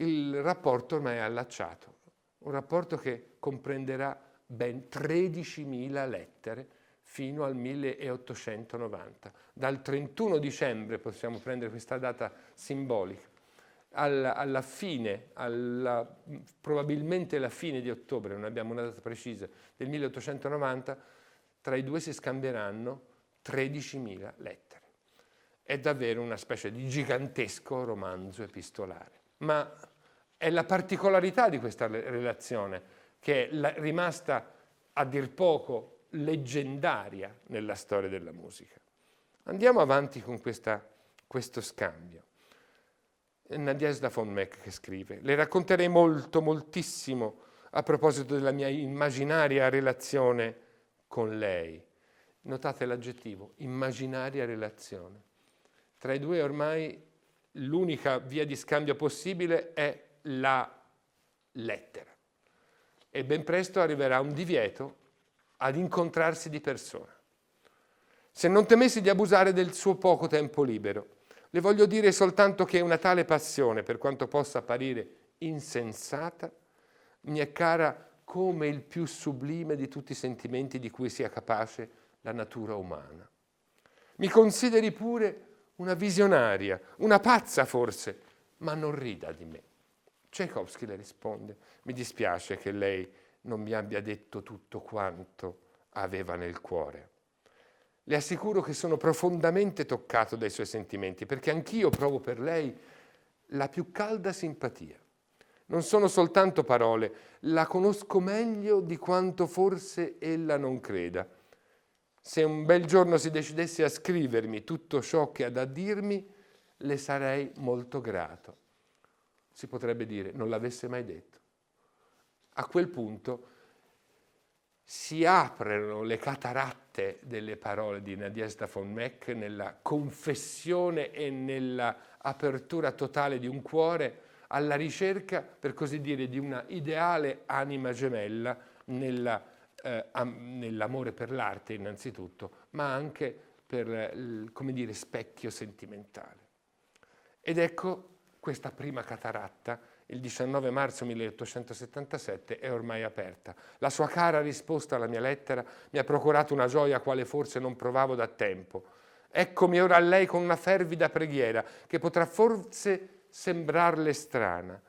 il rapporto ormai è allacciato, un rapporto che comprenderà ben 13.000 lettere fino al 1890. Dal 31 dicembre, possiamo prendere questa data simbolica, alla, alla fine, alla, probabilmente la fine di ottobre, non abbiamo una data precisa, del 1890, tra i due si scambieranno 13.000 lettere. È davvero una specie di gigantesco romanzo epistolare. Ma è la particolarità di questa relazione che è rimasta a dir poco leggendaria nella storia della musica. Andiamo avanti con questa, questo scambio. Nadiesda von Meck che scrive, le racconterei molto, moltissimo a proposito della mia immaginaria relazione con lei. Notate l'aggettivo, immaginaria relazione. Tra i due ormai l'unica via di scambio possibile è la lettera. E ben presto arriverà un divieto ad incontrarsi di persona. Se non temessi di abusare del suo poco tempo libero, le voglio dire soltanto che una tale passione, per quanto possa apparire insensata, mi è cara come il più sublime di tutti i sentimenti di cui sia capace la natura umana. Mi consideri pure una visionaria, una pazza forse, ma non rida di me. Tchaikovsky le risponde, mi dispiace che lei non mi abbia detto tutto quanto aveva nel cuore. Le assicuro che sono profondamente toccato dai suoi sentimenti, perché anch'io provo per lei la più calda simpatia. Non sono soltanto parole, la conosco meglio di quanto forse ella non creda. Se un bel giorno si decidesse a scrivermi tutto ciò che ha da dirmi, le sarei molto grato. Si potrebbe dire, non l'avesse mai detto. A quel punto si aprono le cataratte delle parole di Nadiezda von Meck nella confessione e nell'apertura totale di un cuore alla ricerca, per così dire, di una ideale anima gemella nella, eh, am, nell'amore per l'arte innanzitutto, ma anche per, come dire, specchio sentimentale. Ed ecco questa prima cataratta il 19 marzo 1877 è ormai aperta. La sua cara risposta alla mia lettera mi ha procurato una gioia quale forse non provavo da tempo. Eccomi ora a lei con una fervida preghiera che potrà forse sembrarle strana,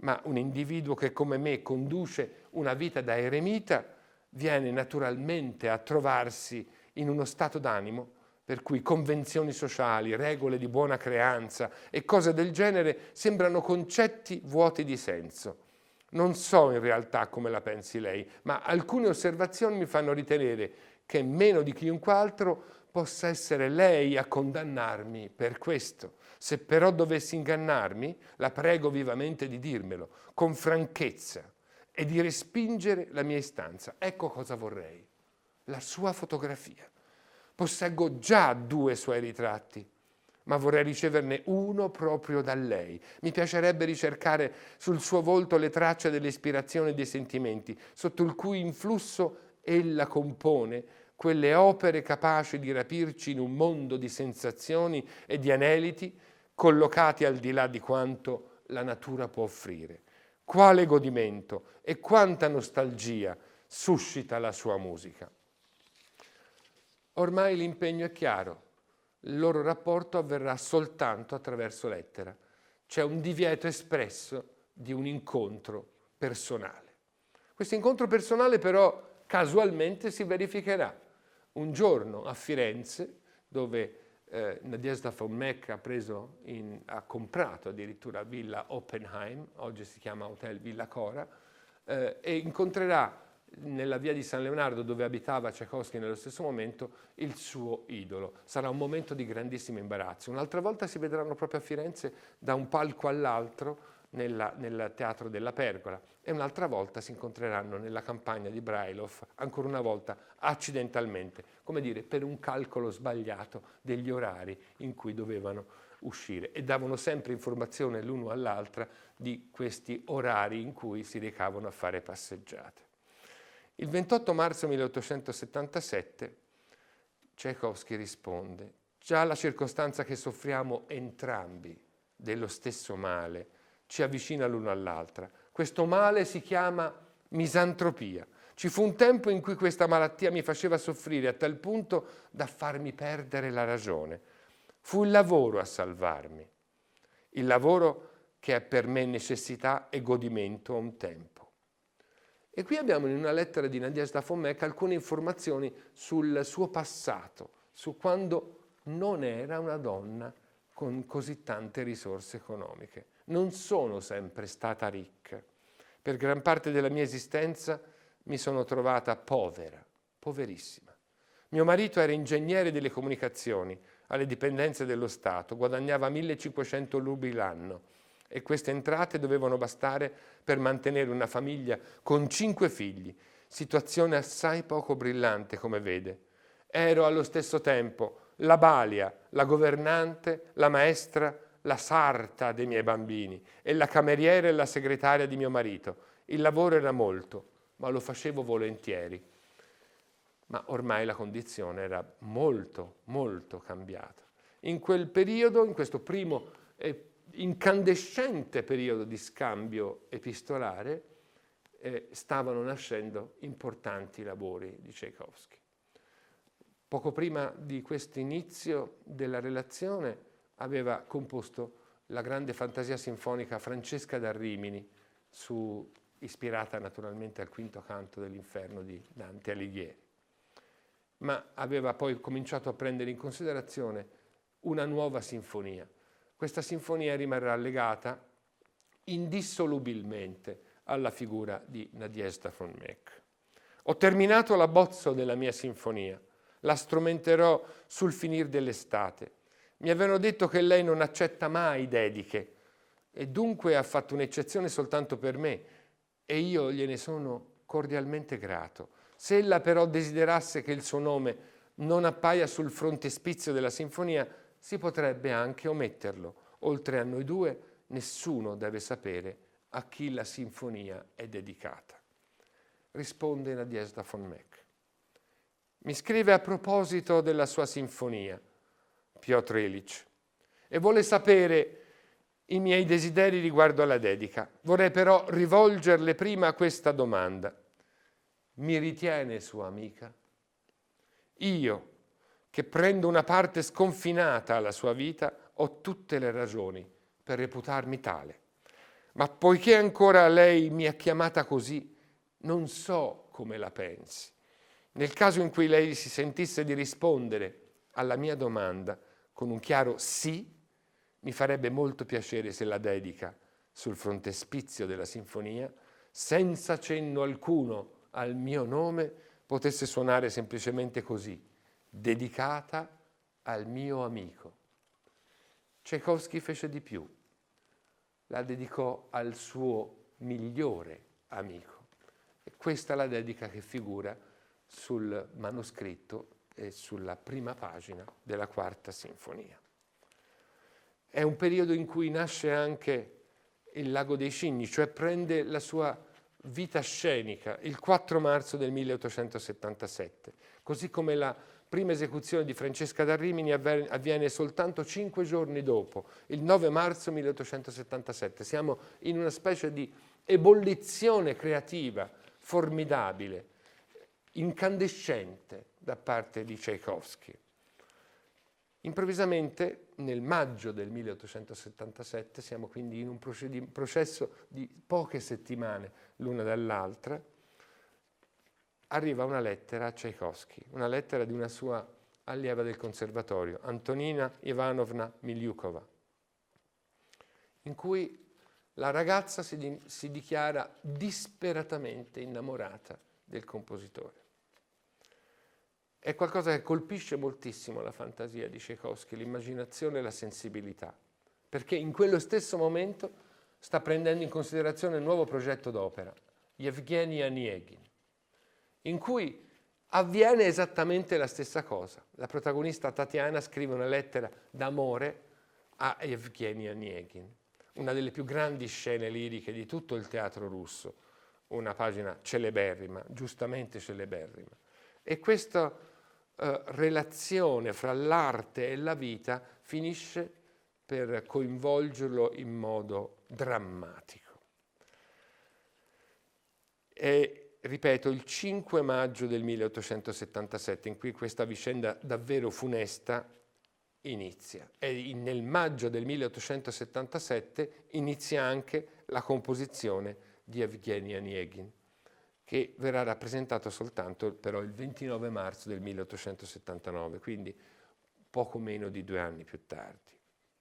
ma un individuo che come me conduce una vita da eremita viene naturalmente a trovarsi in uno stato d'animo per cui convenzioni sociali, regole di buona creanza e cose del genere sembrano concetti vuoti di senso. Non so in realtà come la pensi lei, ma alcune osservazioni mi fanno ritenere che meno di chiunque altro possa essere lei a condannarmi per questo. Se però dovessi ingannarmi, la prego vivamente di dirmelo, con franchezza, e di respingere la mia istanza. Ecco cosa vorrei, la sua fotografia. Posseggo già due suoi ritratti, ma vorrei riceverne uno proprio da lei. Mi piacerebbe ricercare sul suo volto le tracce dell'ispirazione e dei sentimenti, sotto il cui influsso ella compone quelle opere capaci di rapirci in un mondo di sensazioni e di aneliti collocati al di là di quanto la natura può offrire. Quale godimento e quanta nostalgia suscita la sua musica. Ormai l'impegno è chiaro, il loro rapporto avverrà soltanto attraverso lettera. C'è un divieto espresso di un incontro personale. Questo incontro personale però casualmente si verificherà un giorno a Firenze dove eh, Nadiezda von Meck ha, ha, comprato addirittura Villa Oppenheim, oggi si chiama Hotel Villa Cora, eh, e incontrerà nella via di San Leonardo dove abitava Tchaikovsky nello stesso momento il suo idolo. Sarà un momento di grandissimo imbarazzo. Un'altra volta si vedranno proprio a Firenze da un palco all'altro nel Teatro della Pergola e un'altra volta si incontreranno nella campagna di Brailov, ancora una volta accidentalmente, come dire per un calcolo sbagliato degli orari in cui dovevano uscire e davano sempre informazione l'uno all'altra di questi orari in cui si recavano a fare passeggiate. Il 28 marzo 1877 Tchaikovsky risponde, già la circostanza che soffriamo entrambi dello stesso male ci avvicina l'uno all'altra. Questo male si chiama misantropia. Ci fu un tempo in cui questa malattia mi faceva soffrire a tal punto da farmi perdere la ragione. Fu il lavoro a salvarmi, il lavoro che è per me necessità e godimento a un tempo. E qui abbiamo in una lettera di Nadia Stafomek alcune informazioni sul suo passato, su quando non era una donna con così tante risorse economiche. Non sono sempre stata ricca. Per gran parte della mia esistenza mi sono trovata povera, poverissima. Mio marito era ingegnere delle comunicazioni alle dipendenze dello Stato, guadagnava 1500 rubli l'anno e queste entrate dovevano bastare per mantenere una famiglia con cinque figli, situazione assai poco brillante come vede. Ero allo stesso tempo la balia, la governante, la maestra, la sarta dei miei bambini e la cameriera e la segretaria di mio marito. Il lavoro era molto, ma lo facevo volentieri. Ma ormai la condizione era molto, molto cambiata. In quel periodo, in questo primo e incandescente periodo di scambio epistolare, eh, stavano nascendo importanti lavori di Tchaikovsky. Poco prima di questo inizio della relazione aveva composto la grande fantasia sinfonica Francesca da Rimini su ispirata naturalmente al quinto canto dell'inferno di Dante Alighieri. Ma aveva poi cominciato a prendere in considerazione una nuova sinfonia. Questa sinfonia rimarrà legata indissolubilmente alla figura di Nadiezhda von Meck. Ho terminato l'abbozzo della mia sinfonia, la strumenterò sul finire dell'estate. Mi avevano detto che lei non accetta mai dediche e dunque ha fatto un'eccezione soltanto per me e io gliene sono cordialmente grato. Se ella però desiderasse che il suo nome non appaia sul frontespizio della sinfonia, si potrebbe anche ometterlo. Oltre a noi due, nessuno deve sapere a chi la sinfonia è dedicata. Risponde Nadiezda von Meck. Mi scrive a proposito della sua sinfonia, Piotr Ilich, e vuole sapere i miei desideri riguardo alla dedica. Vorrei però rivolgerle prima questa domanda. Mi ritiene sua amica? Io, che prendo una parte sconfinata alla sua vita, ho tutte le ragioni per reputarmi tale. Ma poiché ancora lei mi ha chiamata così, non so come la pensi. Nel caso in cui lei si sentisse di rispondere alla mia domanda con un chiaro sì, mi farebbe molto piacere se la dedica sul frontespizio della sinfonia, senza cenno alcuno al mio nome, potesse suonare semplicemente così, dedicata al mio amico. Tchaikovsky fece di più, la dedicò al suo migliore amico. E questa è la dedica che figura sul manoscritto e sulla prima pagina della quarta sinfonia. È un periodo in cui nasce anche il Lago dei Cigni, cioè prende la sua vita scenica il 4 marzo del 1877, così come la prima esecuzione di Francesca da Rimini avviene soltanto cinque giorni dopo, il 9 marzo 1877. Siamo in una specie di ebollizione creativa formidabile, incandescente da parte di Tchaikovsky. Improvvisamente, nel maggio del 1877, siamo quindi in un processo di poche settimane l'una dall'altra, arriva una lettera a Tchaikovsky, una lettera di una sua allieva del conservatorio, Antonina Ivanovna Miliukova, in cui la ragazza si, di, si dichiara disperatamente innamorata del compositore. È qualcosa che colpisce moltissimo la fantasia di Tchaikovsky, l'immaginazione e la sensibilità, perché in quello stesso momento sta prendendo in considerazione il nuovo progetto d'opera, Yevgeny Anieghin, in cui avviene esattamente la stessa cosa. La protagonista Tatiana scrive una lettera d'amore a Yevgeny Anieghin, una delle più grandi scene liriche di tutto il teatro russo, una pagina celeberrima, giustamente celeberrima. E questa eh, relazione fra l'arte e la vita finisce per coinvolgerlo in modo drammatico. E, ripeto, il 5 maggio del 1877, in cui questa vicenda davvero funesta inizia. E nel maggio del 1877 inizia anche la composizione di Evgeny Onegin, che verrà rappresentato soltanto però il 29 marzo del 1879, quindi poco meno di due anni più tardi.